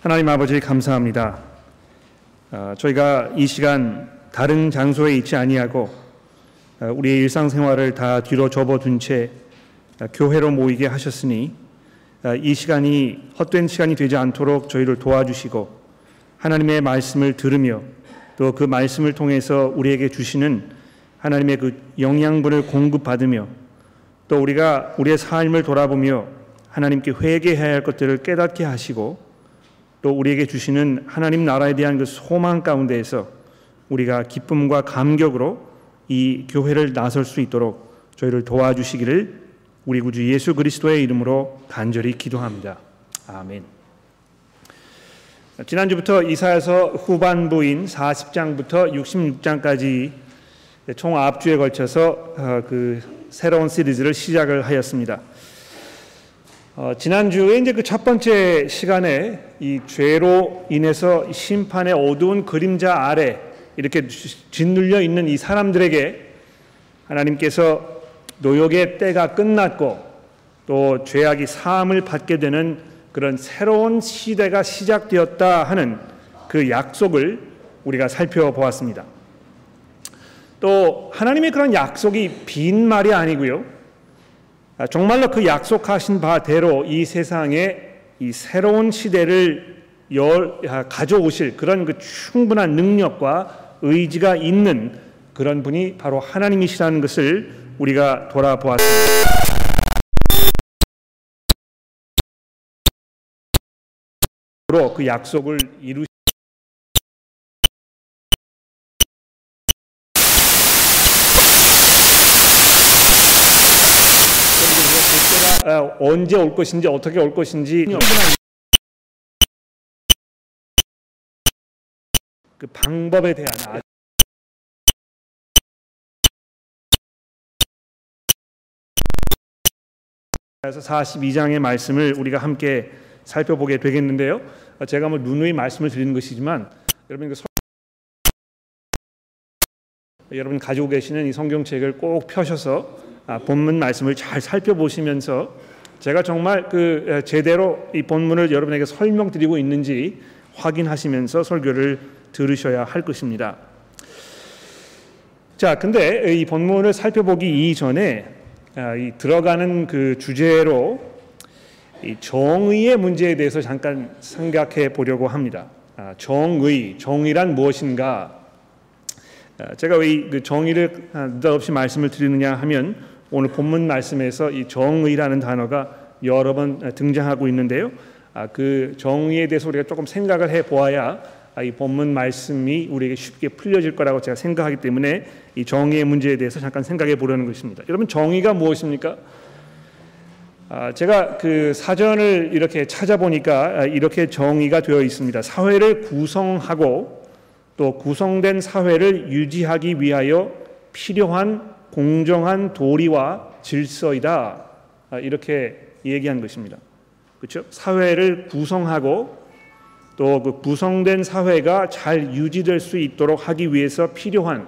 하나님 아버지 감사합니다. 어, 저희가 이 시간 다른 장소에 있지 아니하고 어, 우리의 일상생활을 다 뒤로 접어둔 채 어, 교회로 모이게 하셨으니 어, 이 시간이 헛된 시간이 되지 않도록 저희를 도와주시고 하나님의 말씀을 들으며 또 그 말씀을 통해서 우리에게 주시는 하나님의 그 영양분을 공급받으며 또 우리가 우리의 삶을 돌아보며 하나님께 회개해야 할 것들을 깨닫게 하시고 또 우리에게 주시는 하나님 나라에 대한 그 소망 가운데에서 우리가 기쁨과 감격으로 이 교회를 나설 수 있도록 저희를 도와주시기를 우리 구주 예수 그리스도의 이름으로 간절히 기도합니다. 아멘. 지난주부터 이사야서 후반부인 40장부터 66장까지 총 앞주에 걸쳐서 어, 그 새로운 시리즈를 시작을 하였습니다. 어, 지난주에 이제 그 첫 번째 시간에 이 죄로 인해서 심판의 어두운 그림자 아래 이렇게 짓눌려 있는 이 사람들에게 하나님께서 노역의 때가 끝났고 또 죄악이 사함을 받게 되는 그런 새로운 시대가 시작되었다 하는 그 약속을 우리가 살펴보았습니다. 또 하나님의 그런 약속이 빈 말이 아니고요. 아, 정말로 그 약속하신 바대로 이 세상에 이 새로운 시대를 열, 아, 가져오실 그런 그 충분한 능력과 의지가 있는 그런 분이 바로 하나님이시라는 것을 우리가 돌아보았습니다. 그 약속을 이루 어, 언제 올 것인지 어떻게 올 것인지 그 방법에 대한 그래서 42장의 말씀을 우리가 함께 살펴보게 되겠는데요. 제가 뭐 누누이 말씀을 드리는 것이지만 여러분 그 여러분 가지고 계시는 이 성경책을 꼭 펴셔서 아, 본문 말씀을 잘 살펴보시면서 제가 정말 그 제대로 이 본문을 여러분에게 설명드리고 있는지 확인하시면서 설교를 들으셔야 할 것입니다. 자, 근데 이 본문을 살펴보기 이전에 아, 이 들어가는 그 주제로 이 정의의 문제에 대해서 잠깐 생각해 보려고 합니다. 아, 정의, 정의란 무엇인가? 제가 왜 그 정의를 느닷없이 말씀을 드리느냐 하면 오늘 본문 말씀에서 이 정의라는 단어가 여러 번 등장하고 있는데요. 아, 그 정의에 대해서 우리가 조금 생각을 해 보아야 아, 이 본문 말씀이 우리에게 쉽게 풀려질 거라고 제가 생각하기 때문에 이 정의의 문제에 대해서 잠깐 생각해 보려는 것입니다. 여러분 정의가 무엇입니까? 아, 제가 그 사전을 이렇게 찾아보니까 이렇게 정의가 되어 있습니다. 사회를 구성하고 또 구성된 사회를 유지하기 위하여 필요한 공정한 도리와 질서이다. 아, 이렇게 얘기한 것입니다. 그렇죠? 사회를 구성하고 또 그 구성된 사회가 잘 유지될 수 있도록 하기 위해서 필요한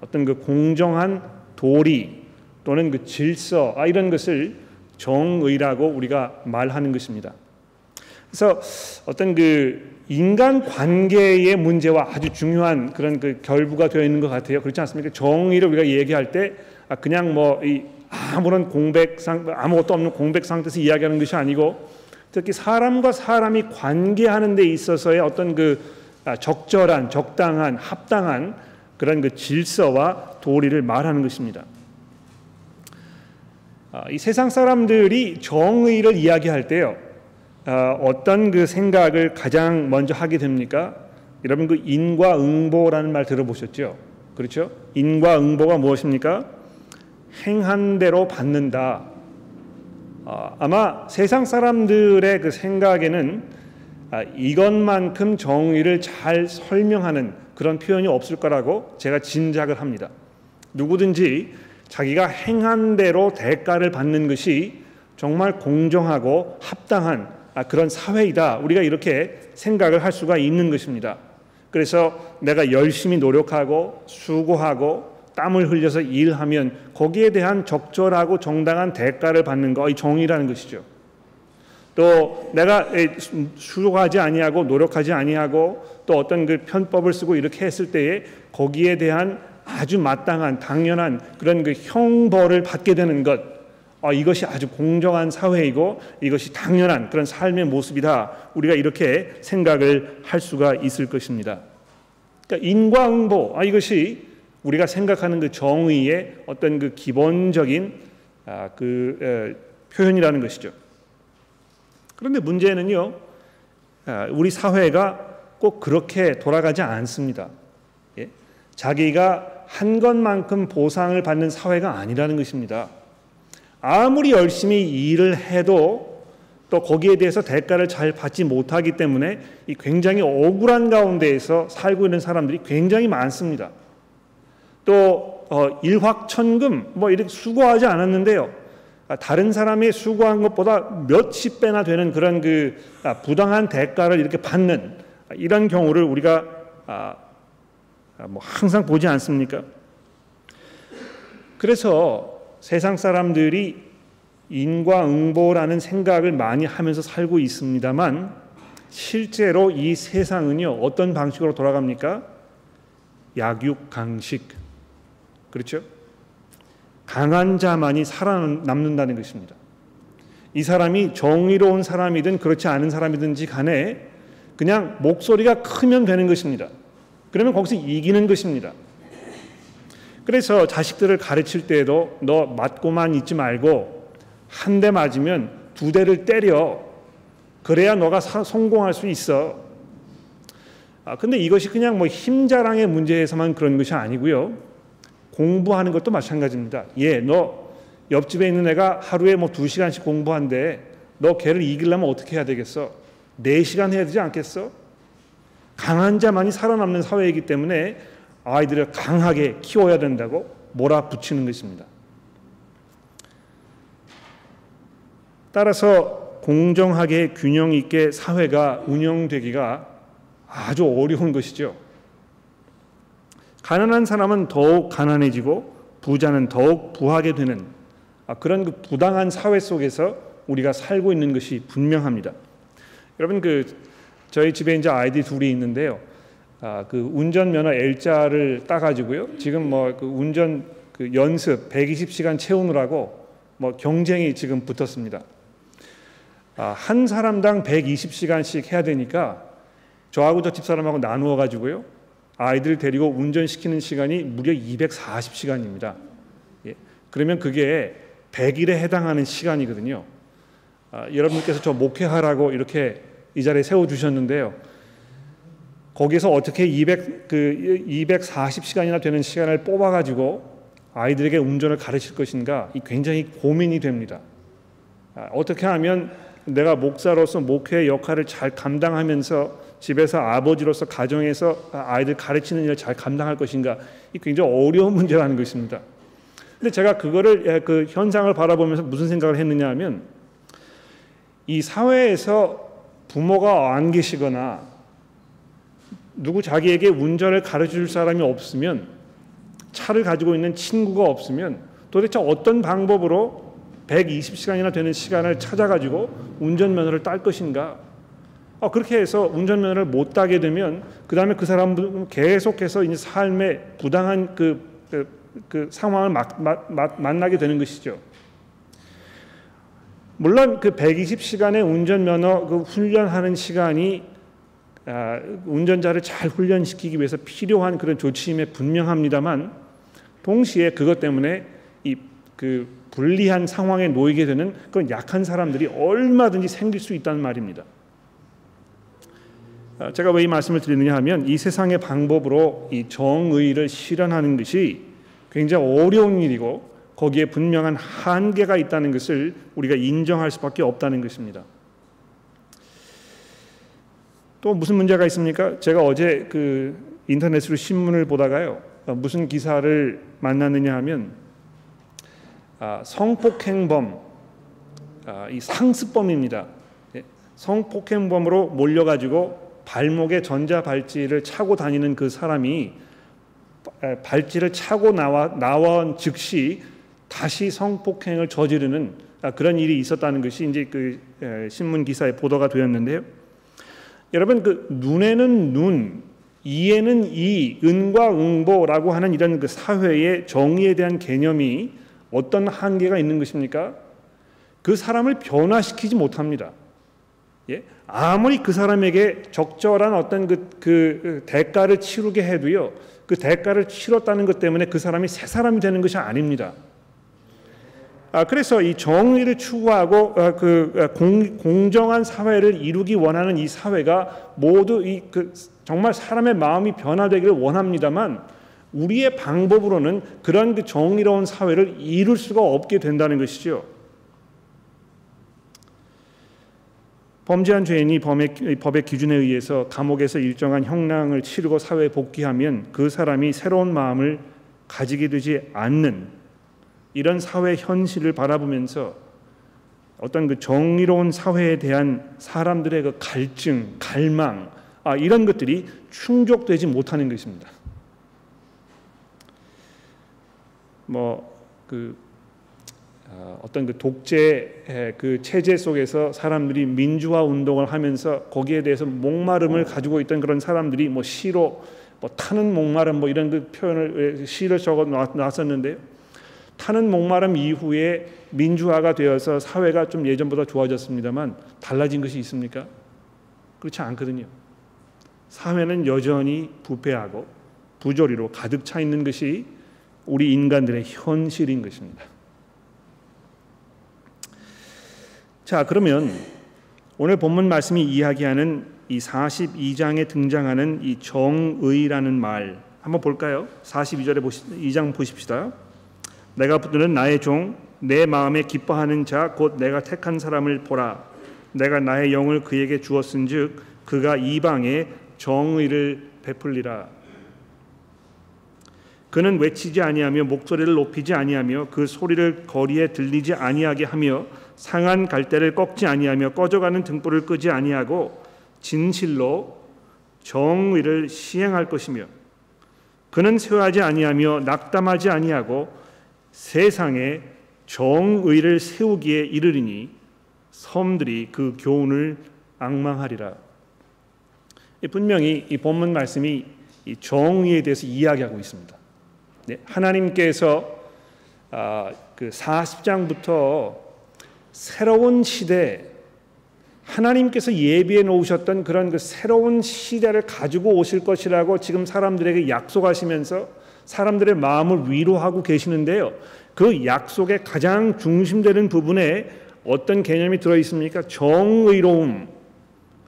어떤 그 공정한 도리 또는 그 질서 아, 이런 것을 정의라고 우리가 말하는 것입니다. 그래서 어떤 그 인간 관계의 문제와 아주 중요한 그런 그 결부가 되어 있는 것 같아요. 그렇지 않습니까? 정의를 우리가 얘기할 때 아, 그냥 뭐 아무런 공백 상 아무것도 없는 공백 상태에서 이야기하는 것이 아니고 특히 사람과 사람이 관계하는 데 있어서의 어떤 그 아, 적절한 적당한 합당한 그런 그 질서와 도리를 말하는 것입니다. 아, 이 세상 사람들이 정의를 이야기할 때요. 어, 어떤 그 생각을 가장 먼저 하게 됩니까? 여러분 그 인과응보라는 말 들어보셨죠? 그렇죠? 인과응보가 무엇입니까? 행한 대로 받는다. 어, 아마 세상 사람들의 그 생각에는 아, 이것만큼 정의를 잘 설명하는 그런 표현이 없을 거라고 제가 짐작을 합니다. 누구든지 자기가 행한 대로 대가를 받는 것이 정말 공정하고 합당한 아, 그런 사회이다. 우리가 이렇게 생각을 할 수가 있는 것입니다. 그래서 내가 열심히 노력하고 수고하고 땀을 흘려서 일하면 거기에 대한 적절하고 정당한 대가를 받는 거, 이 정의라는 것이죠. 또 내가 수고하지 아니하고 노력하지 아니하고 또 어떤 그 편법을 쓰고 이렇게 했을 때에 거기에 대한 아주 마땅한 당연한 그런 그 형벌을 받게 되는 것 어, 이것이 아주 공정한 사회이고 이것이 당연한 그런 삶의 모습이다. 우리가 이렇게 생각을 할 수가 있을 것입니다. 그러니까 인과응보 아, 이것이 우리가 생각하는 그 정의의 어떤 그 기본적인 아, 그 에, 표현이라는 것이죠. 그런데 문제는요, 아, 우리 사회가 꼭 그렇게 돌아가지 않습니다. 예? 자기가 한 것만큼 보상을 받는 사회가 아니라는 것입니다. 아무리 열심히 일을 해도 또 거기에 대해서 대가를 잘 받지 못하기 때문에 이 굉장히 억울한 가운데에서 살고 있는 사람들이 굉장히 많습니다. 또 어, 일확천금 뭐 이렇게 수고하지 않았는데요. 아, 다른 사람이 수고한 것보다 몇십 배나 되는 그런 그 아, 부당한 대가를 이렇게 받는 이런 경우를 우리가 아, 뭐 항상 보지 않습니까? 그래서 세상 사람들이 인과응보라는 생각을 많이 하면서 살고 있습니다만 실제로 이 세상은요 어떤 방식으로 돌아갑니까? 약육강식 그렇죠? 강한 자만이 살아남는다는 것입니다. 이 사람이 정의로운 사람이든 그렇지 않은 사람이든지 간에 그냥 목소리가 크면 되는 것입니다. 그러면 거기서 이기는 것입니다. 그래서 자식들을 가르칠 때에도 너 맞고만 있지 말고 한 대 맞으면 두 대를 때려. 그래야 너가 사, 성공할 수 있어. 아, 근데 이것이 그냥 뭐 힘자랑의 문제에서만 그런 것이 아니고요. 공부하는 것도 마찬가지입니다. 예, 너 옆집에 있는 애가 하루에 뭐 두 시간씩 공부한대. 너 걔를 이기려면 어떻게 해야 되겠어? 네 시간 해야 되지 않겠어? 강한 자만이 살아남는 사회이기 때문에 아이들을 강하게 키워야 된다고 몰아붙이는 것입니다. 따라서 공정하게 균형 있게 사회가 운영되기가 아주 어려운 것이죠. 가난한 사람은 더욱 가난해지고 부자는 더욱 부하게 되는 아, 그런 그 부당한 사회 속에서 우리가 살고 있는 것이 분명합니다. 여러분 그 저희 집에 이제 아이들 둘이 있는데요. 아, 그 운전면허 L자를 따가지고요. 지금 뭐 그 운전 그 연습 120시간 채우느라고 뭐 경쟁이 지금 붙었습니다. 아, 한 사람당 120시간씩 해야 되니까 저하고 저 집사람하고 나누어 가지고요. 아이들 데리고 운전시키는 시간이 무려 240시간입니다. 예. 그러면 그게 100일에 해당하는 시간이거든요. 아, 여러분께서 저 목회하라고 이렇게 이 자리에 세워 주셨는데요. 거기서 어떻게 200, 그 240시간이나 되는 시간을 뽑아 가지고 아이들에게 운전을 가르칠 것인가 굉장히 고민이 됩니다. 아, 어떻게 하면 내가 목사로서 목회의 역할을 잘 감당하면서 집에서 아버지로서 가정에서 아이들 가르치는 일을 잘 감당할 것인가 이 굉장히 어려운 문제라는 것입니다. 근데 제가 그거를 예, 그 현상을 바라보면서 무슨 생각을 했느냐 하면 이 사회에서 부모가 안 계시거나 누구 자기에게 운전을 가르쳐 줄 사람이 없으면 차를 가지고 있는 친구가 없으면 도대체 어떤 방법으로 120시간이나 되는 시간을 찾아가지고 운전면허를 딸 것인가? 어, 그렇게 해서 운전면허를 못 따게 되면 그 다음에 그 사람은 계속해서 이제 삶의 부당한 그, 그, 그 상황을 막, 막, 막, 만나게 되는 것이죠. 물론 그 120시간의 운전면허 그 훈련하는 시간이 아, 운전자를 잘 훈련시키기 위해서 필요한 그런 조치임에 분명합니다만 동시에 그것 때문에 이 그 불리한 상황에 놓이게 되는 그런 약한 사람들이 얼마든지 생길 수 있다는 말입니다. 아, 제가 왜 이 말씀을 드리느냐 하면 이 세상의 방법으로 이 정의를 실현하는 것이 굉장히 어려운 일이고 거기에 분명한 한계가 있다는 것을 우리가 인정할 수밖에 없다는 것입니다. 또 무슨 문제가 있습니까? 제가 어제 그 인터넷으로 신문을 보다가요 어, 무슨 기사를 만났느냐 하면 아, 성폭행범 아, 이 상습범입니다. 예, 성폭행범으로 몰려가지고 발목에 전자 발찌를 차고 다니는 그 사람이 발찌를 차고 나와 나온 즉시 다시 성폭행을 저지르는 아, 그런 일이 있었다는 것이 이제 그 신문 기사에 보도가 되었는데요. 여러분 그 눈에는 눈, 이에는 이, 은과 응보라고 하는 이런 그 사회의 정의에 대한 개념이 어떤 한계가 있는 것입니까? 그 사람을 변화시키지 못합니다. 예? 아무리 그 사람에게 적절한 어떤 그, 그 대가를 치르게 해도요, 그 대가를 치렀다는 것 때문에 그 사람이 새 사람이 되는 것이 아닙니다. 아, 그래서 이 정의를 추구하고 아, 그 아, 공, 공정한 사회를 이루기 원하는 이 사회가 모두 이 그 정말 사람의 마음이 변화되기를 원합니다만 우리의 방법으로는 그런 그 정의로운 사회를 이룰 수가 없게 된다는 것이죠. 범죄한 죄인이 범의, 법의 기준에 의해서 감옥에서 일정한 형량을 치르고 사회에 복귀하면 그 사람이 새로운 마음을 가지게 되지 않는 이런 사회 현실을 바라보면서 어떤 그 정의로운 사회에 대한 사람들의 그 갈증, 갈망, 아, 이런 것들이 충족되지 못하는 것입니다. 뭐그 어, 어떤 그 독재 그 체제 속에서 사람들이 민주화 운동을 하면서 거기에 대해서 목마름을 가지고 있던 그런 사람들이 뭐 시로 뭐 타는 목마름 뭐 이런 그 표현을 시를 적어 놨었는데요. 타는 목마름 이후에 민주화가 되어서 사회가 좀 예전보다 좋아졌습니다만 달라진 것이 있습니까? 그렇지 않거든요. 사회는 여전히 부패하고 부조리로 가득 차 있는 것이 우리 인간들의 현실인 것입니다. 자, 그러면 오늘 본문 말씀이 이야기하는 이 42장에 등장하는 이 정의라는 말 한번 볼까요? 42절에 보시 2장 보십시다. 내가 붙드는 나의 종 내 마음에 기뻐하는 자 곧 내가 택한 사람을 보라. 내가 나의 영을 그에게 주었은즉 그가 이방에 정의를 베풀리라. 그는 외치지 아니하며 목소리를 높이지 아니하며 그 소리를 거리에 들리지 아니하게 하며 상한 갈대를 꺾지 아니하며 꺼져가는 등불을 끄지 아니하고 진실로 정의를 시행할 것이며 그는 쇠하지 아니하며 낙담하지 아니하고 세상에 정의를 세우기에 이르리니 섬들이 그 교훈을 악망하리라. 분명히 이 본문 말씀이 이 정의에 대해서 이야기하고 있습니다. 네, 하나님께서 아, 그 40장부터 새로운 시대 하나님께서 예비해 놓으셨던 그런 그 새로운 시대를 가지고 오실 것이라고 지금 사람들에게 약속하시면서 사람들의 마음을 위로하고 계시는데요. 그 약속의 가장 중심되는 부분에 어떤 개념이 들어 있습니까? 정의로움.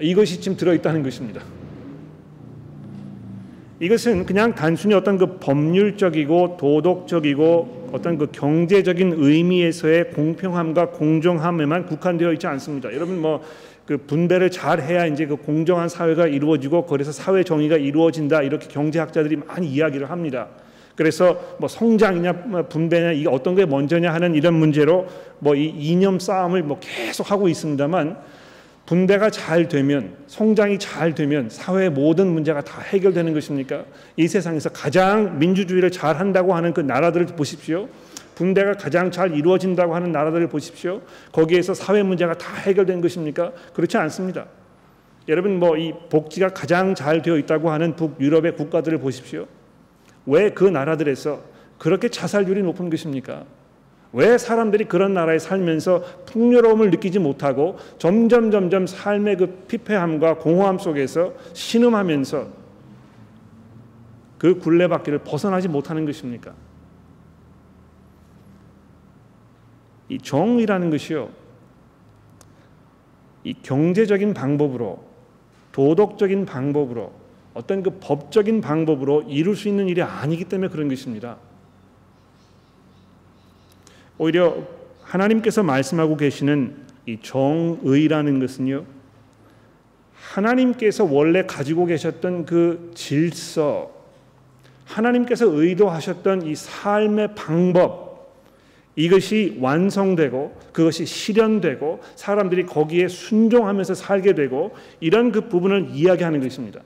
이것이 지금 들어 있다는 것입니다. 이것은 그냥 단순히 어떤 그 법률적이고 도덕적이고 어떤 그 경제적인 의미에서의 공평함과 공정함에만 국한되어 있지 않습니다. 여러분 뭐 그 분배를 잘 해야 이제 그 공정한 사회가 이루어지고 그래서 사회 정의가 이루어진다 이렇게 경제학자들이 많이 이야기를 합니다. 그래서 뭐 성장이냐 뭐 분배냐 이게 어떤 게 먼저냐 하는 이런 문제로 뭐 이 이념 싸움을 뭐 계속 하고 있습니다만 분배가 잘 되면 성장이 잘 되면 사회의 모든 문제가 다 해결되는 것입니까? 이 세상에서 가장 민주주의를 잘 한다고 하는 그 나라들을 보십시오. 분배가 가장 잘 이루어진다고 하는 나라들을 보십시오. 거기에서 사회 문제가 다 해결된 것입니까? 그렇지 않습니다. 여러분 뭐 이 복지가 가장 잘 되어 있다고 하는 북유럽의 국가들을 보십시오. 왜 그 나라들에서 그렇게 자살률이 높은 것입니까? 왜 사람들이 그런 나라에 살면서 풍요로움을 느끼지 못하고 점점 점점 삶의 그 피폐함과 공허함 속에서 신음하면서 그 굴레바퀴를 벗어나지 못하는 것입니까? 이 정이라는 것이요. 이 경제적인 방법으로 도덕적인 방법으로 어떤 그 법적인 방법으로 이룰 수 있는 일이 아니기 때문에 그런 것입니다. 오히려 하나님께서 말씀하고 계시는 이 정의라는 것은요. 하나님께서 원래 가지고 계셨던 그 질서, 하나님께서 의도하셨던 이 삶의 방법, 이것이 완성되고 그것이 실현되고 사람들이 거기에 순종하면서 살게 되고 이런 그 부분을 이야기하는 것입니다.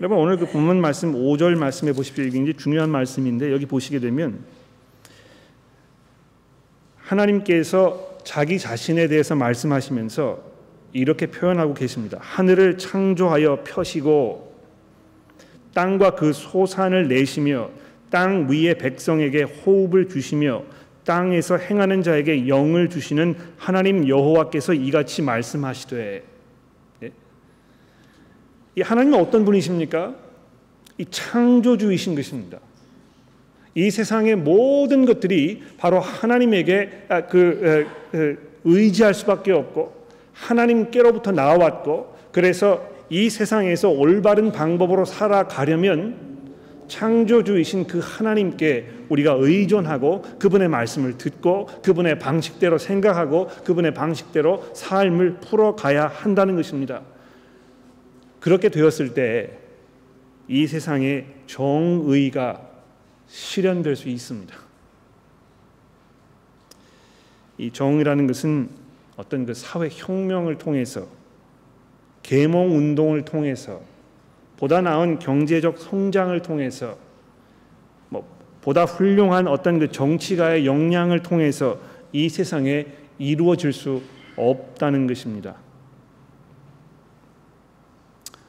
여러분 오늘 그 본문 말씀 5절 말씀해 보십시오. 이게 굉장히 중요한 말씀인데 여기 보시게 되면 하나님께서 자기 자신에 대해서 말씀하시면서 이렇게 표현하고 계십니다. 하늘을 창조하여 펴시고 땅과 그 소산을 내시며 땅 위의 백성에게 호흡을 주시며 땅에서 행하는 자에게 영을 주시는 하나님 여호와께서 이같이 말씀하시되 예? 이 하나님은 어떤 분이십니까? 이 창조주이신 것입니다. 이 세상의 모든 것들이 바로 하나님에게 아, 그 의지할 수밖에 없고 하나님께로부터 나왔고 그래서 이 세상에서 올바른 방법으로 살아가려면 창조주이신 그 하나님께 우리가 의존하고 그분의 말씀을 듣고 그분의 방식대로 생각하고 그분의 방식대로 삶을 풀어가야 한다는 것입니다. 그렇게 되었을 때 이 세상의 정의가 실현될 수 있습니다. 이 정의라는 것은 어떤 그 사회 혁명을 통해서 계몽 운동을 통해서 보다 나은 경제적 성장을 통해서 뭐 보다 훌륭한 어떤 그 정치가의 역량을 통해서 이 세상에 이루어질 수 없다는 것입니다.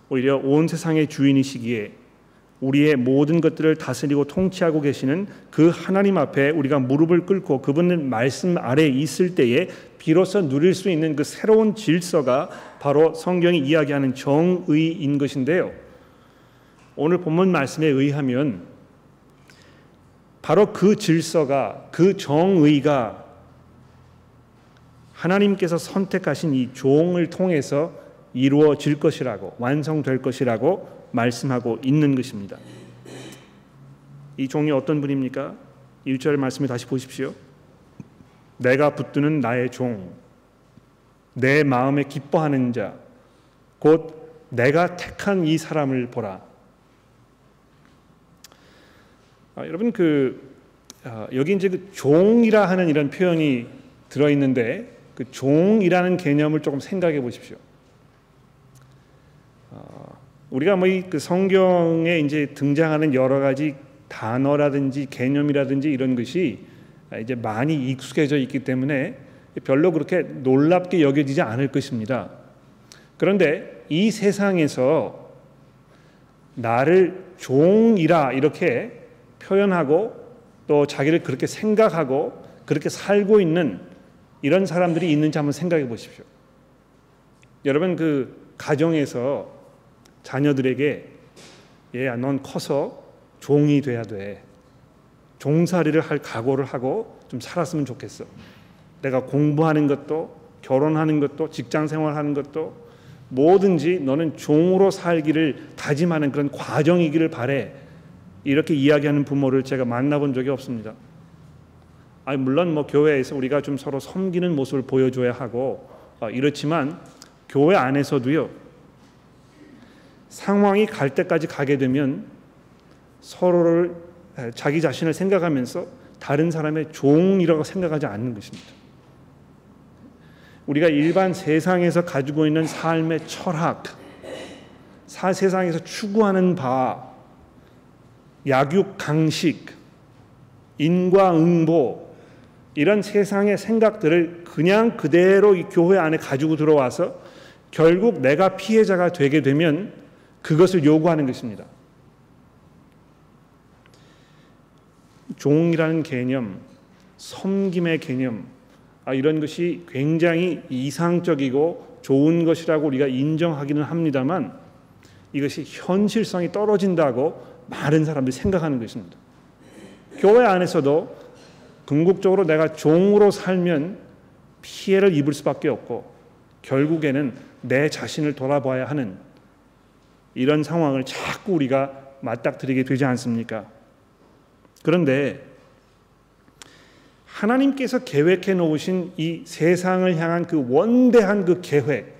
오히려 온 세상의 주인이시기에 우리의 모든 것들을 다스리고 통치하고 계시는 그 하나님 앞에 우리가 무릎을 꿇고 그분의 말씀 아래 있을 때에 비로소 누릴 수 있는 그 새로운 질서가 바로 성경이 이야기하는 정의인 것인데요. 오늘 본문 말씀에 의하면 바로 그 질서가 그 정의가 하나님께서 선택하신 이 종을 통해서 이루어질 것이라고 완성될 것이라고 말씀하고 있는 것입니다. 이 종이 어떤 분입니까? 1절 말씀을 다시 보십시오. 내가 붙드는 나의 종, 내 마음에 기뻐하는 자, 곧 내가 택한 이 사람을 보라. 아, 여러분 그 아, 여기 이제 그 종이라 하는 이런 표현이 들어 있는데 그 종이라는 개념을 조금 생각해 보십시오. 우리가 뭐 이 그 성경에 이제 등장하는 여러 가지 단어라든지 개념이라든지 이런 것이 이제 많이 익숙해져 있기 때문에 별로 그렇게 놀랍게 여겨지지 않을 것입니다. 그런데 이 세상에서 나를 종이라 이렇게 표현하고 또 자기를 그렇게 생각하고 그렇게 살고 있는 이런 사람들이 있는지 한번 생각해 보십시오. 여러분 그 가정에서 자녀들에게 얘야 넌 커서 종이 돼야 돼. 종살이를 할 각오를 하고 좀 살았으면 좋겠어. 내가 공부하는 것도 결혼하는 것도 직장 생활하는 것도 뭐든지 너는 종으로 살기를 다짐하는 그런 과정이기를 바래. 이렇게 이야기하는 부모를 제가 만나본 적이 없습니다. 아니 물론 뭐 교회에서 우리가 좀 서로 섬기는 모습을 보여줘야 하고 어, 이렇지만 교회 안에서도요 상황이 갈 때까지 가게 되면 서로를 자기 자신을 생각하면서 다른 사람의 종이라고 생각하지 않는 것입니다. 우리가 일반 세상에서 가지고 있는 삶의 철학, 사 세상에서 추구하는 바, 약육 강식, 인과응보 이런 세상의 생각들을 그냥 그대로 이 교회 안에 가지고 들어와서 결국 내가 피해자가 되게 되면 그것을 요구하는 것입니다. 종이라는 개념, 섬김의 개념, 아, 이런 것이 굉장히 이상적이고 좋은 것이라고 우리가 인정하기는 합니다만 이것이 현실성이 떨어진다고 많은 사람들이 생각하는 것입니다. 교회 안에서도 궁극적으로 내가 종으로 살면 피해를 입을 수밖에 없고 결국에는 내 자신을 돌아봐야 하는 이런 상황을 자꾸 우리가 맞닥뜨리게 되지 않습니까? 그런데 하나님께서 계획해 놓으신 이 세상을 향한 그 원대한 그 계획,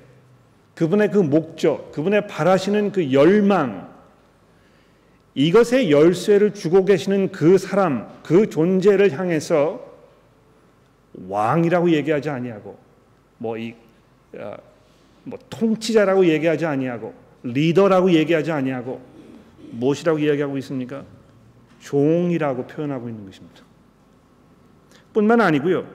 그분의 그 목적, 그분의 바라시는 그 열망, 이것의 열쇠를 주고 계시는 그 사람, 그 존재를 향해서 왕이라고 얘기하지 아니하고, 뭐이 어, 뭐 통치자라고 얘기하지 아니하고, 리더라고 얘기하지 아니하고 무엇이라고 이야기하고 있습니까? 종이라고 표현하고 있는 것입니다. 뿐만 아니고요.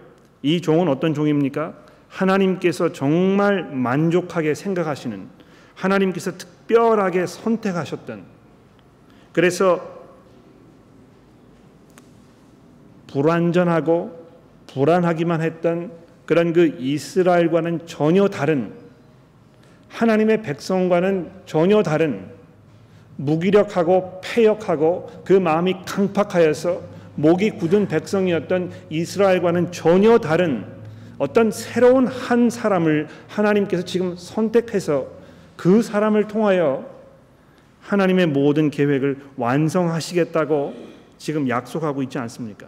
이 종은 어떤 종입니까? 하나님께서 정말 만족하게 생각하시는 하나님께서 특별하게 선택하셨던 그래서 불완전하고 불안하기만 했던 그런 그 이스라엘과는 전혀 다른 하나님의 백성과는 전혀 다른 무기력하고 패역하고 그 마음이 강팍하여서 목이 굳은 백성이었던 이스라엘과는 전혀 다른 어떤 새로운 한 사람을 하나님께서 지금 선택해서 그 사람을 통하여 하나님의 모든 계획을 완성하시겠다고 지금 약속하고 있지 않습니까?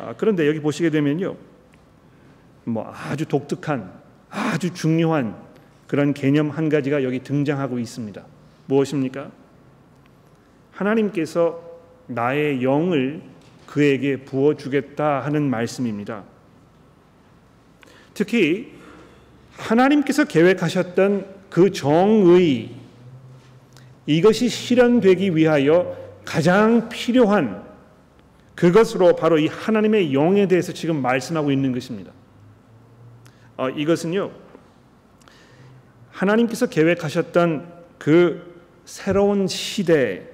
아, 그런데 여기 보시게 되면요, 뭐 아주 독특한, 아주 중요한 그런 개념 한 가지가 여기 등장하고 있습니다. 무엇입니까? 하나님께서 나의 영을 그에게 부어 주겠다 하는 말씀입니다. 특히 하나님께서 계획하셨던 그 정의 이것이 실현되기 위하여 가장 필요한 그것으로 바로 이 하나님의 영에 대해서 지금 말씀하고 있는 것입니다. 어, 이것은요 하나님께서 계획하셨던 그 새로운 시대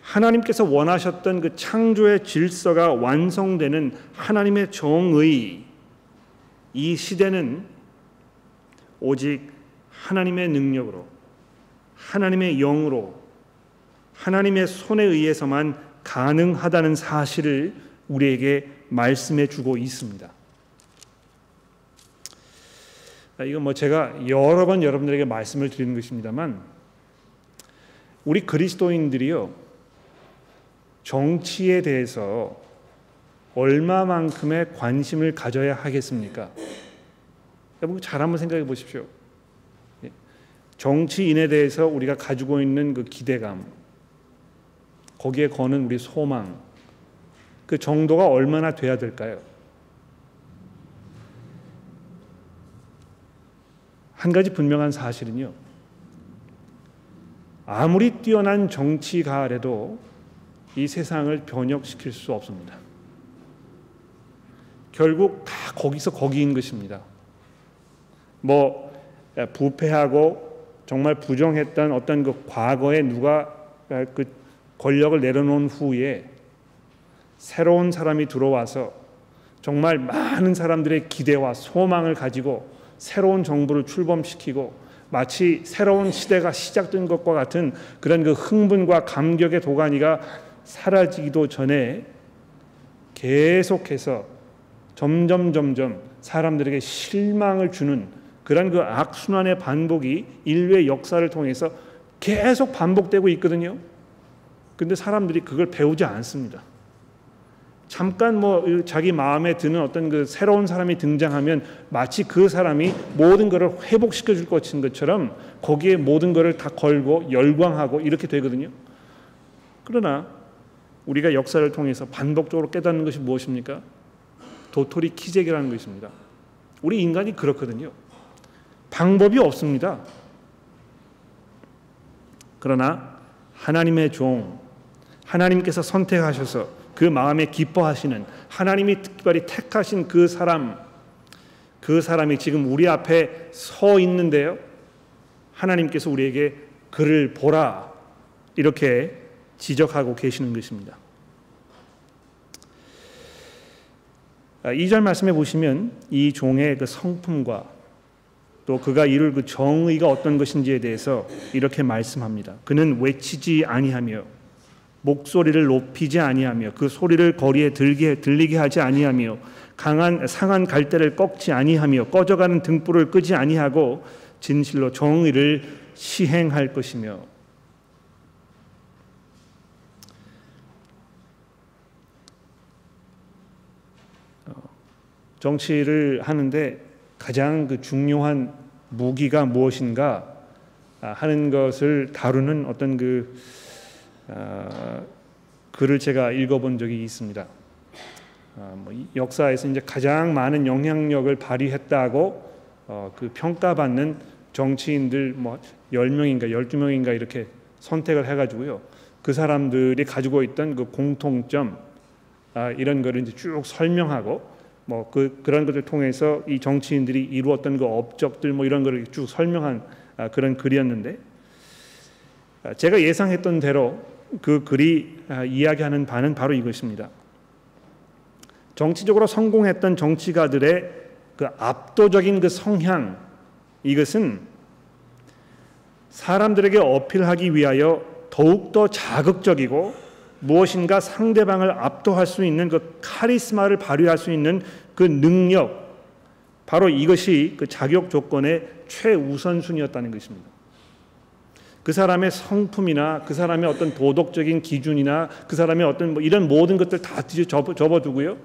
하나님께서 원하셨던 그 창조의 질서가 완성되는 하나님의 정의 이 시대는 오직 하나님의 능력으로 하나님의 영으로 하나님의 손에 의해서만 가능하다는 사실을 우리에게 말씀해 주고 있습니다. 아, 이건 뭐 제가 여러 번 여러분들에게 말씀을 드리는 것입니다만 우리 그리스도인들이요 정치에 대해서 얼마만큼의 관심을 가져야 하겠습니까? 여러분 잘 한번 생각해 보십시오. 예. 정치인에 대해서 우리가 가지고 있는 그 기대감, 거기에 거는 우리 소망, 그 정도가 얼마나 돼야 될까요? 한 가지 분명한 사실은요. 아무리 뛰어난 정치가래도 이 세상을 변혁시킬 수 없습니다. 결국 다 거기서 거기인 것입니다. 뭐 부패하고 정말 부정했던 어떤 그 과거에 누가 그 권력을 내려놓은 후에 새로운 사람이 들어와서 정말 많은 사람들의 기대와 소망을 가지고 새로운 정부를 출범시키고 마치 새로운 시대가 시작된 것과 같은 그런 그 흥분과 감격의 도가니가 사라지기도 전에 계속해서 점점 점점 사람들에게 실망을 주는 그런 그 악순환의 반복이 인류의 역사를 통해서 계속 반복되고 있거든요. 근데 사람들이 그걸 배우지 않습니다. 잠깐 뭐 자기 마음에 드는 어떤 그 새로운 사람이 등장하면 마치 그 사람이 모든 것을 회복시켜 줄 것인 것처럼 거기에 모든 것을 다 걸고 열광하고 이렇게 되거든요. 그러나 우리가 역사를 통해서 반복적으로 깨닫는 것이 무엇입니까? 도토리 키재기라는 것입니다. 우리 인간이 그렇거든요. 방법이 없습니다. 그러나 하나님의 종, 하나님께서 선택하셔서 그 마음에 기뻐하시는 하나님이 특별히 택하신 그 사람 그 사람이 지금 우리 앞에 서 있는데요. 하나님께서 우리에게 그를 보라 이렇게 지적하고 계시는 것입니다. 2절 아, 말씀에 보시면 이 종의 그 성품과 또 그가 이룰 그 정의가 어떤 것인지에 대해서 이렇게 말씀합니다. 그는 외치지 아니하며 목소리를 높이지 아니하며 그 소리를 거리에 들게 들리게 하지 아니하며 강한 상한 갈대를 꺾지 아니하며 꺼져가는 등불을 끄지 아니하고 진실로 정의를 시행할 것이며. 어, 정치를 하는데 가장 그 중요한 무기가 무엇인가 하는 것을 다루는 어떤 그 어, 글을 제가 읽어본 적이 있습니다. 어, 뭐 역사에서 이제 가장 많은 영향력을 발휘했다고 어, 그 평가받는 정치인들 뭐 10명인가 12명인가 이렇게 선택을 해 가지고요. 그 사람들이 가지고 있던 그 공통점 아, 이런 거를 이제 쭉 설명하고 뭐 그 그런 것을 통해서 이 정치인들이 이루었던 그 업적들 뭐 이런 거를 쭉 설명한 아, 그런 글이었는데 아, 제가 예상했던 대로 그 글이 아, 이야기하는 바는 바로 이것입니다. 정치적으로 성공했던 정치가들의 그 압도적인 그 성향 이것은 사람들에게 어필하기 위하여 더욱 더 자극적이고 무엇인가 상대방을 압도할 수 있는 그 카리스마를 발휘할 수 있는 그 능력 바로 이것이 그 자격 조건의 최우선순위였다는 것입니다. 그 사람의 성품이나 그 사람의 어떤 도덕적인 기준이나 그 사람의 어떤 뭐 이런 모든 것들 다 접어두고요.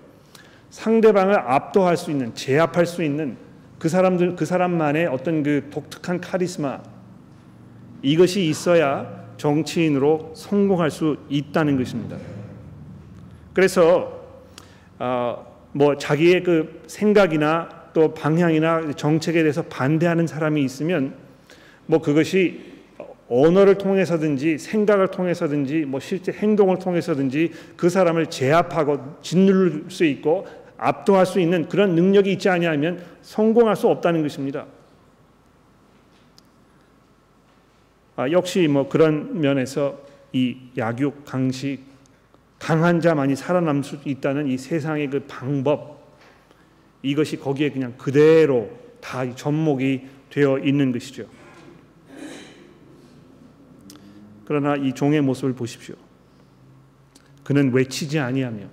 상대방을 압도할 수 있는 제압할 수 있는 그 사람들 그 사람만의 어떤 그 독특한 카리스마 이것이 있어야 정치인으로 성공할 수 있다는 것입니다. 그래서 어, 뭐 자기의 그 생각이나 또 방향이나 정책에 대해서 반대하는 사람이 있으면 뭐 그것이 언어를 통해서든지 생각을 통해서든지 뭐 실제 행동을 통해서든지 그 사람을 제압하고 짓누를 수 있고 압도할 수 있는 그런 능력이 있지 아니하면 성공할 수 없다는 것입니다. 아, 역시 뭐 그런 면에서 이 약육 강식 강한 자만이 살아남을 수 있다는 이 세상의 그 방법 이것이 거기에 그냥 그대로 다 접목이 되어 있는 것이죠. 그러나 이 종의 모습을 보십시오. 그는 외치지 아니하며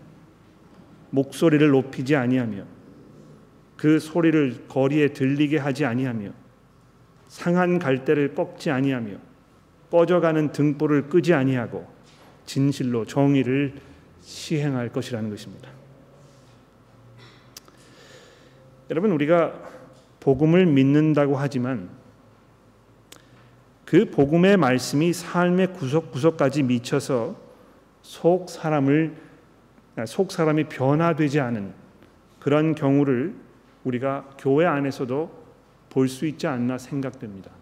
목소리를 높이지 아니하며 그 소리를 거리에 들리게 하지 아니하며 상한 갈대를 꺾지 아니하며 꺼져가는 등불을 끄지 아니하고 진실로 정의를 시행할 것이라는 것입니다. 여러분 우리가 복음을 믿는다고 하지만 그 복음의 말씀이 삶의 구석구석까지 미쳐서 속 사람을 속 사람이 변화되지 않은 그런 경우를 우리가 교회 안에서도 볼 수 있지 않나 생각됩니다.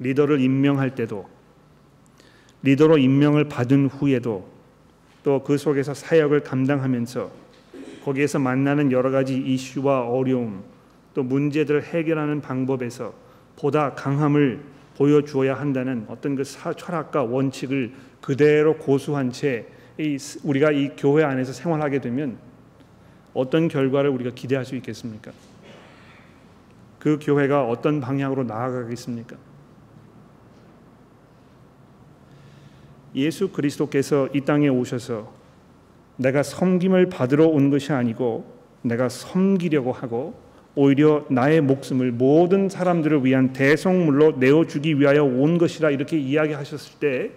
리더를 임명할 때도 리더로 임명을 받은 후에도 또 그 속에서 사역을 감당하면서 거기에서 만나는 여러 가지 이슈와 어려움 또 문제들을 해결하는 방법에서 보다 강함을 보여주어야 한다는 어떤 그 철학과 원칙을 그대로 고수한 채 우리가 이 교회 안에서 생활하게 되면 어떤 결과를 우리가 기대할 수 있겠습니까? 그 교회가 어떤 방향으로 나아가겠습니까? 예수 그리스도께서 이 땅에 오셔서 내가 섬김을 받으러 온 것이 아니고 내가 섬기려고 하고 오히려 나의 목숨을 모든 사람들을 위한 대성물로 내어주기 위하여 온 것이라 이렇게 이야기하셨을 때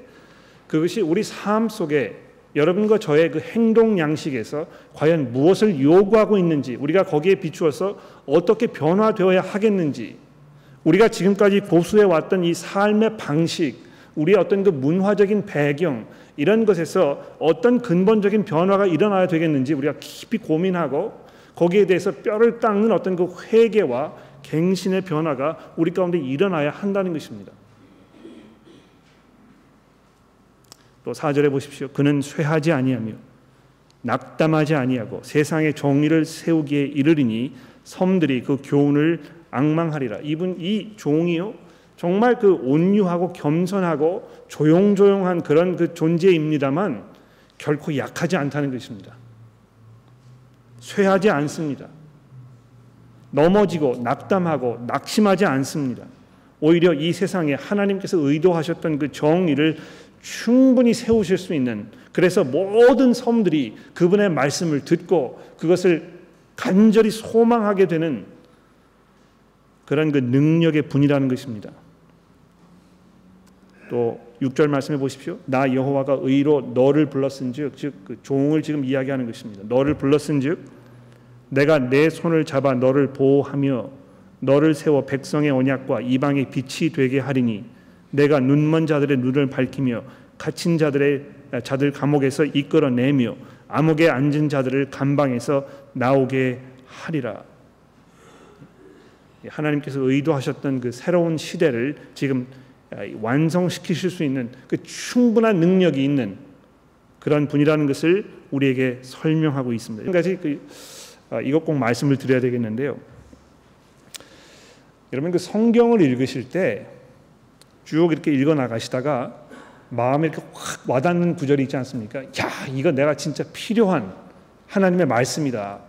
그것이 우리 삶 속에 여러분과 저의 그 행동 양식에서 과연 무엇을 요구하고 있는지 우리가 거기에 비추어서 어떻게 변화되어야 하겠는지 우리가 지금까지 고수해 왔던 이 삶의 방식 우리의 어떤 그 문화적인 배경 이런 것에서 어떤 근본적인 변화가 일어나야 되겠는지 우리가 깊이 고민하고 거기에 대해서 뼈를 닦는 어떤 그 회개와 갱신의 변화가 우리 가운데 일어나야 한다는 것입니다. 또 4절에 보십시오. 그는 쇠하지 아니하며 낙담하지 아니하고 세상의 정의를 세우기에 이르리니 섬들이 그 교훈을 악망하리라. 이분 이 종이요 정말 그 온유하고 겸손하고 조용조용한 그런 그 존재입니다만 결코 약하지 않다는 것입니다. 쇠하지 않습니다. 넘어지고 낙담하고 낙심하지 않습니다. 오히려 이 세상에 하나님께서 의도하셨던 그 정의를 충분히 세우실 수 있는 그래서 모든 섬들이 그분의 말씀을 듣고 그것을 간절히 소망하게 되는 그런 그 능력의 분이라는 것입니다. 또 6절 말씀해 보십시오. 나 여호와가 의로 너를 불렀은즉 즉 그 종을 지금 이야기하는 것입니다. 너를 불렀은즉 내가 내 손을 잡아 너를 보호하며 너를 세워 백성의 언약과 이방의 빛이 되게 하리니 내가 눈먼 자들의 눈을 밝히며 갇힌 자들의 자들 감옥에서 이끌어내며 암흑에 앉은 자들을 감방에서 나오게 하리라. 하나님께서 의도하셨던 그 새로운 시대를 지금 완성시키실 수 있는 그 충분한 능력이 있는 그런 분이라는 것을 우리에게 설명하고 있습니다. 한 가지 그, 아, 이것 꼭 말씀을 드려야 되겠는데요. 여러분 그 성경을 읽으실 때 쭉 이렇게 읽어 나가시다가 마음에 이렇게 확 와닿는 구절이 있지 않습니까? 야, 이거 내가 진짜 필요한 하나님의 말씀이다.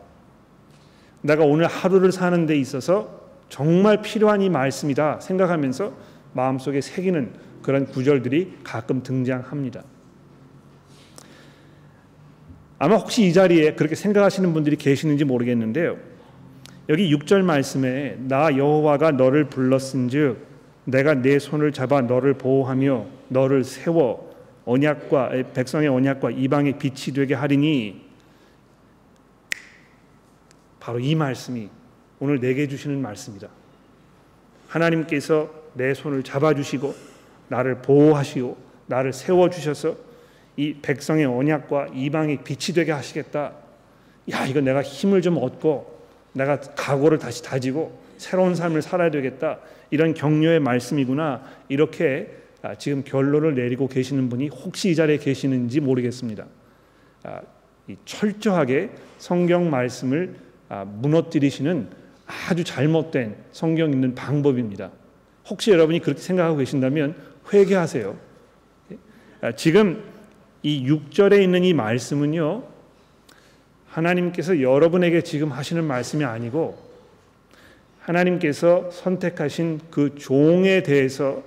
내가 오늘 하루를 사는 데 있어서 정말 필요한 이 말씀이다 생각하면서 마음속에 새기는 그런 구절들이 가끔 등장합니다. 아마 혹시 이 자리에 그렇게 생각하시는 분들이 계시는지 모르겠는데요. 여기 6절 말씀에 나 여호와가 너를 불렀은즉 내가 내 손을 잡아 너를 보호하며 너를 세워 언약과 백성의 언약과 이방의 빛이 되게 하리니 바로 이 말씀이 오늘 내게 주시는 말씀이다. 하나님께서 내 손을 잡아 주시고 나를 보호하시고 나를 세워 주셔서 이 백성의 언약과 이방의 빛이 되게 하시겠다. 야, 이거 내가 힘을 좀 얻고 내가 각오를 다시 다지고 새로운 삶을 살아야 되겠다. 이런 격려의 말씀이구나. 이렇게 아, 지금 결론을 내리고 계시는 분이 혹시 이 자리에 계시는지 모르겠습니다. 아, 철저하게 성경 말씀을 아, 무너뜨리시는 아주 잘못된 성경 읽는 방법입니다. 혹시 여러분이 그렇게 생각하고 계신다면 회개하세요. 지금 이 6절에 있는 이 말씀은요. 하나님께서 여러분에게 지금 하시는 말씀이 아니고 하나님께서 선택하신 그 종에 대해서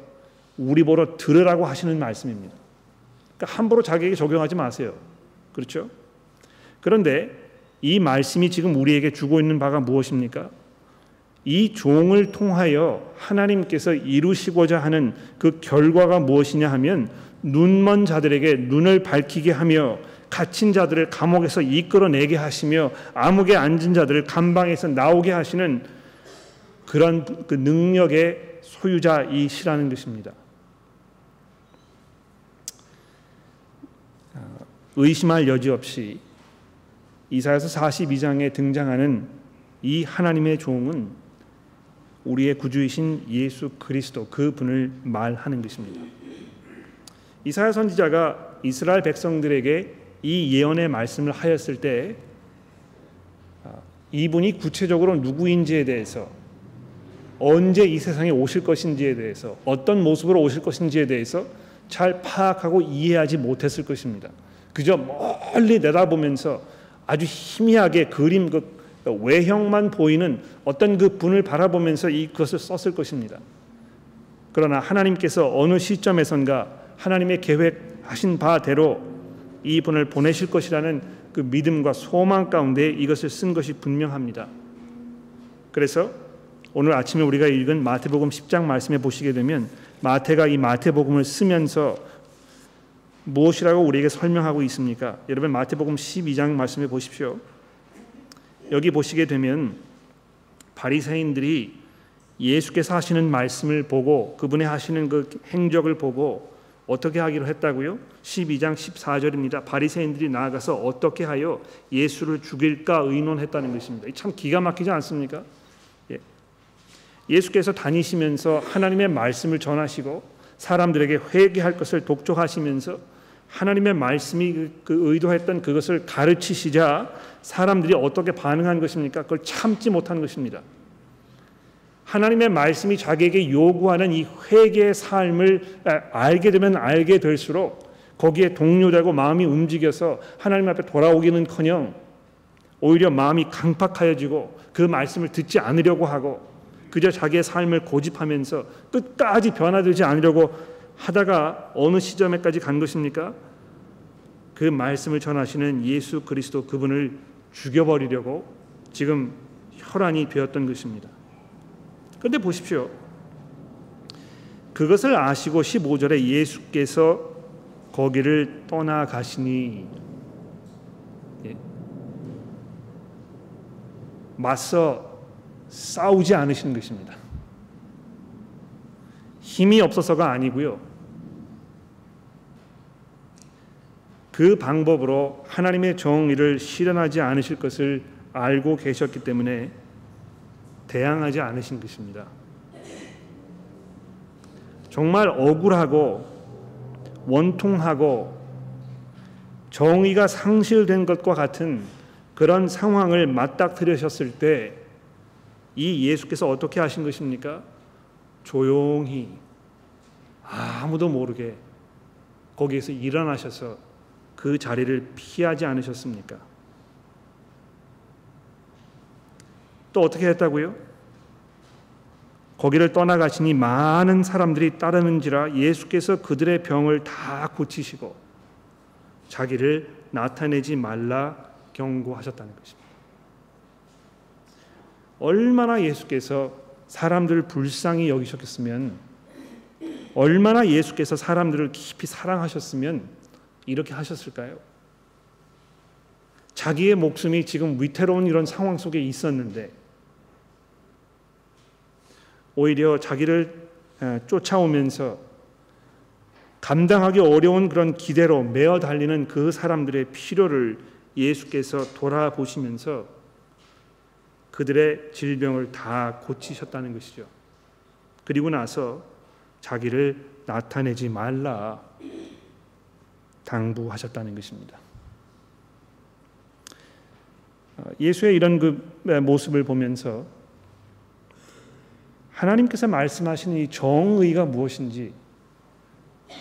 우리 보러 들으라고 하시는 말씀입니다. 그러니까 함부로 자기에게 적용하지 마세요. 그렇죠? 그런데 이 말씀이 지금 우리에게 주고 있는 바가 무엇입니까? 이 종을 통하여 하나님께서 이루시고자 하는 그 결과가 무엇이냐 하면 눈먼 자들에게 눈을 밝히게 하며 갇힌 자들을 감옥에서 이끌어내게 하시며 암흑에 앉은 자들을 감방에서 나오게 하시는 그런 그 능력의 소유자이시라는 것입니다. 의심할 여지 없이 이사야서 42장에 등장하는 이 하나님의 종은 우리의 구주이신 예수 그리스도 그 분을 말하는 것입니다. 이사야 선지자가 이스라엘 백성들에게 이 예언의 말씀을 하였을 때 아, 이분이 구체적으로 누구인지에 대해서 언제 이 세상에 오실 것인지에 대해서 어떤 모습으로 오실 것인지에 대해서 잘 파악하고 이해하지 못했을 것입니다. 그저 멀리 내다보면서 아주 희미하게 그림 그 외형만 보이는 어떤 그 분을 바라보면서 이것을 썼을 것입니다. 그러나 하나님께서 어느 시점에선가 하나님의 계획하신 바대로 이 분을 보내실 것이라는 그 믿음과 소망 가운데 이것을 쓴 것이 분명합니다. 그래서 오늘 아침에 우리가 읽은 마태복음 10장 말씀에 보시게 되면 마태가 이 마태복음을 쓰면서 무엇이라고 우리에게 설명하고 있습니까? 여러분 마태복음 12장 말씀에 보십시오. 여기 보시게 되면 바리새인들이 예수께서 하시는 말씀을 보고 그분의 하시는 그 행적을 보고 어떻게 하기로 했다고요? 12장 14절입니다. 바리새인들이 나아가서 어떻게 하여 예수를 죽일까 의논했다는 것입니다. 참 기가 막히지 않습니까? 예. 예수께서 다니시면서 하나님의 말씀을 전하시고 사람들에게 회개할 것을 독촉하시면서 하나님의 말씀이 그, 그 의도했던 그것을 가르치시자 사람들이 어떻게 반응한 것입니까? 그걸 참지 못한 것입니다. 하나님의 말씀이 자기에게 요구하는 이 회개의 삶을 알게 되면 알게 될수록 거기에 동료되고 마음이 움직여서 하나님 앞에 돌아오기는커녕 오히려 마음이 강팍하여지고 그 말씀을 듣지 않으려고 하고 그저 자기의 삶을 고집하면서 끝까지 변화되지 않으려고 하다가 어느 시점에까지 간 것입니까? 그 말씀을 전하시는 예수 그리스도 그분을 죽여버리려고 지금 혈안이 되었던 것입니다. 그런데 보십시오. 그것을 아시고 15절에 예수께서 거기를 떠나가시니 예. 맞서 싸우지 않으시는 것입니다. 힘이 없어서가 아니고요. 그 방법으로 하나님의 정의를 실현하지 않으실 것을 알고 계셨기 때문에 대항하지 않으신 것입니다. 정말 억울하고 원통하고 정의가 상실된 것과 같은 그런 상황을 맞닥뜨리셨을 때 이 예수께서 어떻게 하신 것입니까? 조용히 아무도 모르게 거기에서 일어나셔서 그 자리를 피하지 않으셨습니까? 또 어떻게 했다고요? 거기를 떠나가시니 많은 사람들이 따르는지라 예수께서 그들의 병을 다 고치시고 자기를 나타내지 말라 경고하셨다는 것입니다. 얼마나 예수께서 사람들을 불쌍히 여기셨겠으면 얼마나 예수께서 사람들을 깊이 사랑하셨으면 이렇게 하셨을까요? 자기의 목숨이 지금 위태로운 이런 상황 속에 있었는데 오히려 자기를 쫓아오면서 감당하기 어려운 그런 기대로 매어 달리는 그 사람들의 필요를 예수께서 돌아보시면서 그들의 질병을 다 고치셨다는 것이죠. 그리고 나서 자기를 나타내지 말라 당부하셨다는 것입니다. 어, 예수의 이런 그 모습을 보면서 하나님께서 말씀하시는 이 정의가 무엇인지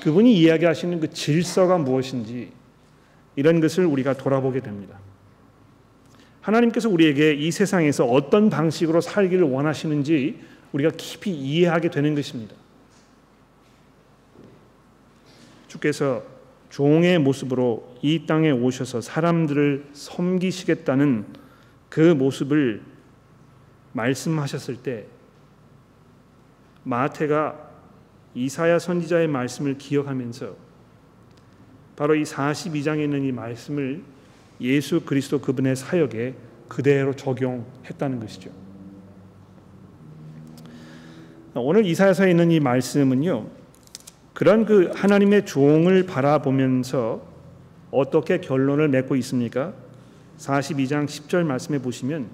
그분이 이야기하시는 그 질서가 무엇인지 이런 것을 우리가 돌아보게 됩니다. 하나님께서 우리에게 이 세상에서 어떤 방식으로 살기를 원하시는지 우리가 깊이 이해하게 되는 것입니다. 주께서 종의 모습으로 이 땅에 오셔서 사람들을 섬기시겠다는 그 모습을 말씀하셨을 때 마태가 이사야 선지자의 말씀을 기억하면서 바로 이 42장에 있는 이 말씀을 예수 그리스도 그분의 사역에 그대로 적용했다는 것이죠. 오늘 이사야서에 있는 이 말씀은요. 그런 그 하나님의 종을 바라보면서 어떻게 결론을 맺고 있습니까? 42장 10절 말씀해 보시면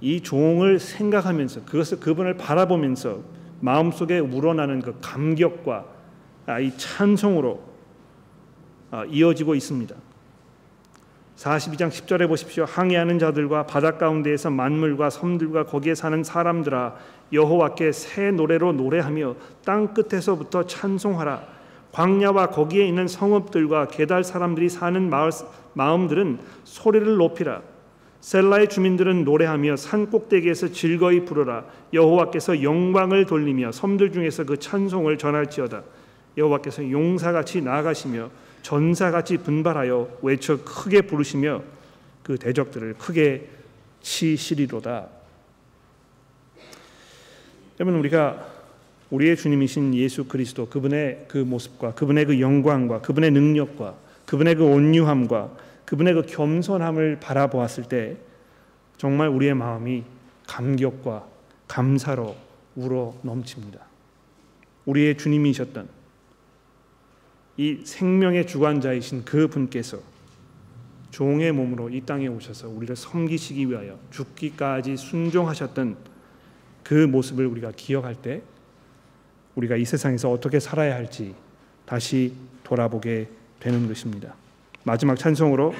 이 종을 생각하면서 그것을 그분을 바라보면서 마음속에 우러나는 그 감격과 아, 이 찬송으로 아, 이어지고 있습니다. 42장 10절에 보십시오. 항해하는 자들과 바닷 가운데에서 만물과 섬들과 거기에 사는 사람들아 여호와께 새 노래로 노래하며 땅 끝에서부터 찬송하라. 광야와 거기에 있는 성읍들과 게달 사람들이 사는 마을, 마음들은 소리를 높이라. 셀라의 주민들은 노래하며 산 꼭대기에서 즐거이 부르라. 여호와께서 영광을 돌리며 섬들 중에서 그 찬송을 전할지어다. 여호와께서 용사같이 나아가시며 전사같이 분발하여 외쳐 크게 부르시며 그 대적들을 크게 치시리로다. 여러분 우리가 우리의 주님이신 예수 그리스도 그분의 그 모습과 그분의 그 영광과 그분의 능력과 그분의 그 온유함과 그분의 그 겸손함을 바라보았을 때 정말 우리의 마음이 감격과 감사로 우러 넘칩니다. 우리의 주님이셨던 이 생명의 주관자이신 그 분께서 종의 몸으로 이 땅에 오셔서 우리를 섬기시기 위하여 죽기까지 순종하셨던 그 모습을 우리가 기억할 때 우리가 이 세상에서 어떻게 살아야 할지 다시 돌아보게 되는 것입니다. 마지막 찬송으로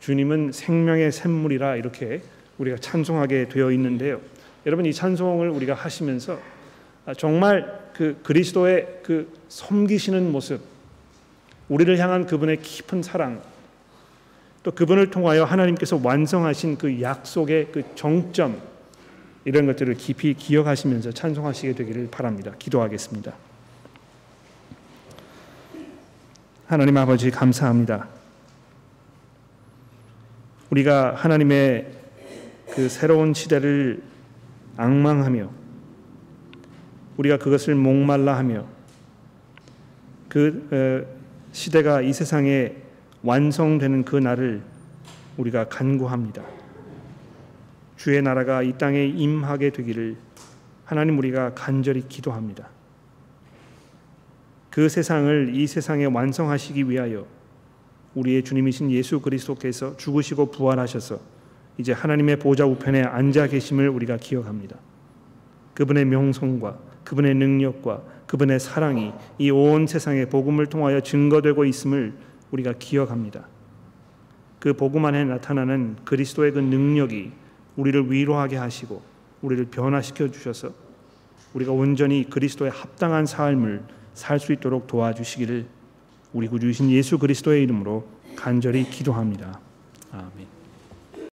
주님은 생명의 샘물이라 이렇게 우리가 찬송하게 되어 있는데요. 여러분 이 찬송을 우리가 하시면서 정말 그 그리스도의 그 섬기시는 모습 우리를 향한 그분의 깊은 사랑 또 그분을 통하여 하나님께서 완성하신 그 약속의 그 정점 이런 것들을 깊이 기억하시면서 찬송하시게 되기를 바랍니다. 기도하겠습니다. 하나님 아버지 감사합니다. 우리가 하나님의 그 새로운 시대를 악망하며 우리가 그것을 목말라 하며 그 어, 시대가 이 세상에 완성되는 그 날을 우리가 간구합니다. 주의 나라가 이 땅에 임하게 되기를 하나님 우리가 간절히 기도합니다. 그 세상을 이 세상에 완성하시기 위하여 우리의 주님이신 예수 그리스도께서 죽으시고 부활하셔서 이제 하나님의 보좌 우편에 앉아 계심을 우리가 기억합니다. 그분의 명성과 그분의 능력과 그분의 사랑이 이 온 세상에 복음을 통하여 증거되고 있음을 우리가 기억합니다. 그 복음 안에 나타나는 그리스도의 그 능력이 우리를 위로하게 하시고 우리를 변화시켜 주셔서 우리가 온전히 그리스도의 합당한 삶을 살 수 있도록 도와주시기를 우리 구주이신 예수 그리스도의 이름으로 간절히 기도합니다. 아멘.